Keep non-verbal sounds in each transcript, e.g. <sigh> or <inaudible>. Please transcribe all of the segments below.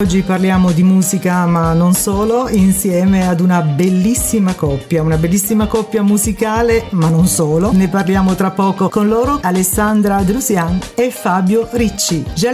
Oggi parliamo di musica, ma non solo, insieme ad una bellissima coppia, una bellissima coppia musicale, ma non solo. Ne parliamo tra poco con loro, Alessandra Drusian e Fabio Ricci. Di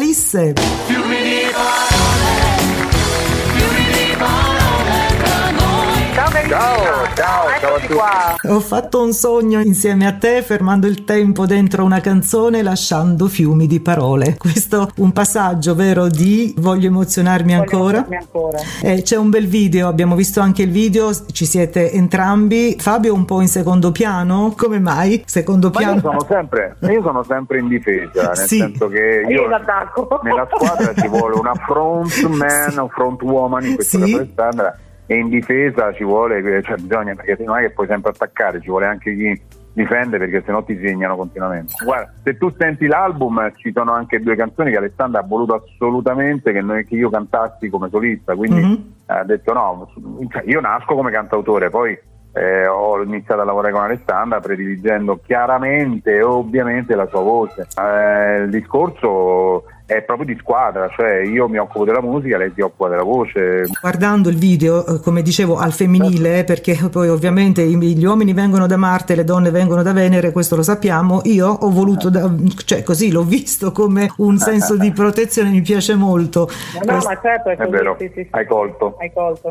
Ciao, ciao, tutti. Qua. Ho fatto un sogno insieme a te, fermando il tempo dentro una canzone, lasciando fiumi di parole. Questo un passaggio, vero, di Voglio emozionarmi ancora. Voglio ancora. Eh, c'è un bel video, abbiamo visto anche il video, ci siete entrambi. Fabio un po' in secondo piano, come mai? Secondo Ma piano? Io sono sempre, io sono sempre in difesa, nel Sì. senso che io, Io l'attacco. nella squadra ci vuole una front man, <laughs> Sì. un front woman, in questo Sì. caso Alessandra, e in difesa ci vuole, cioè bisogna, perché non è che puoi sempre attaccare, ci vuole anche chi difende perché sennò ti segnano continuamente. Guarda, se tu senti l'album ci sono anche due canzoni che Alessandra ha voluto assolutamente che, noi- che io cantassi come solista, quindi Mhm. ha detto no, cioè, io nasco come cantautore, poi eh, ho iniziato a lavorare con Alessandra prediligendo chiaramente e ovviamente la sua voce. Eh, il discorso è proprio di squadra, cioè io mi occupo della musica, lei si occupa della voce. Guardando il video, eh, come dicevo, al femminile, perché poi ovviamente gli uomini vengono da Marte, le donne vengono da Venere, questo lo sappiamo, io ho voluto, da- cioè così l'ho visto come un senso di protezione, mi piace molto. No, no, ma certo è È così, vero, sì, sì, sì. hai colto. Hai colto.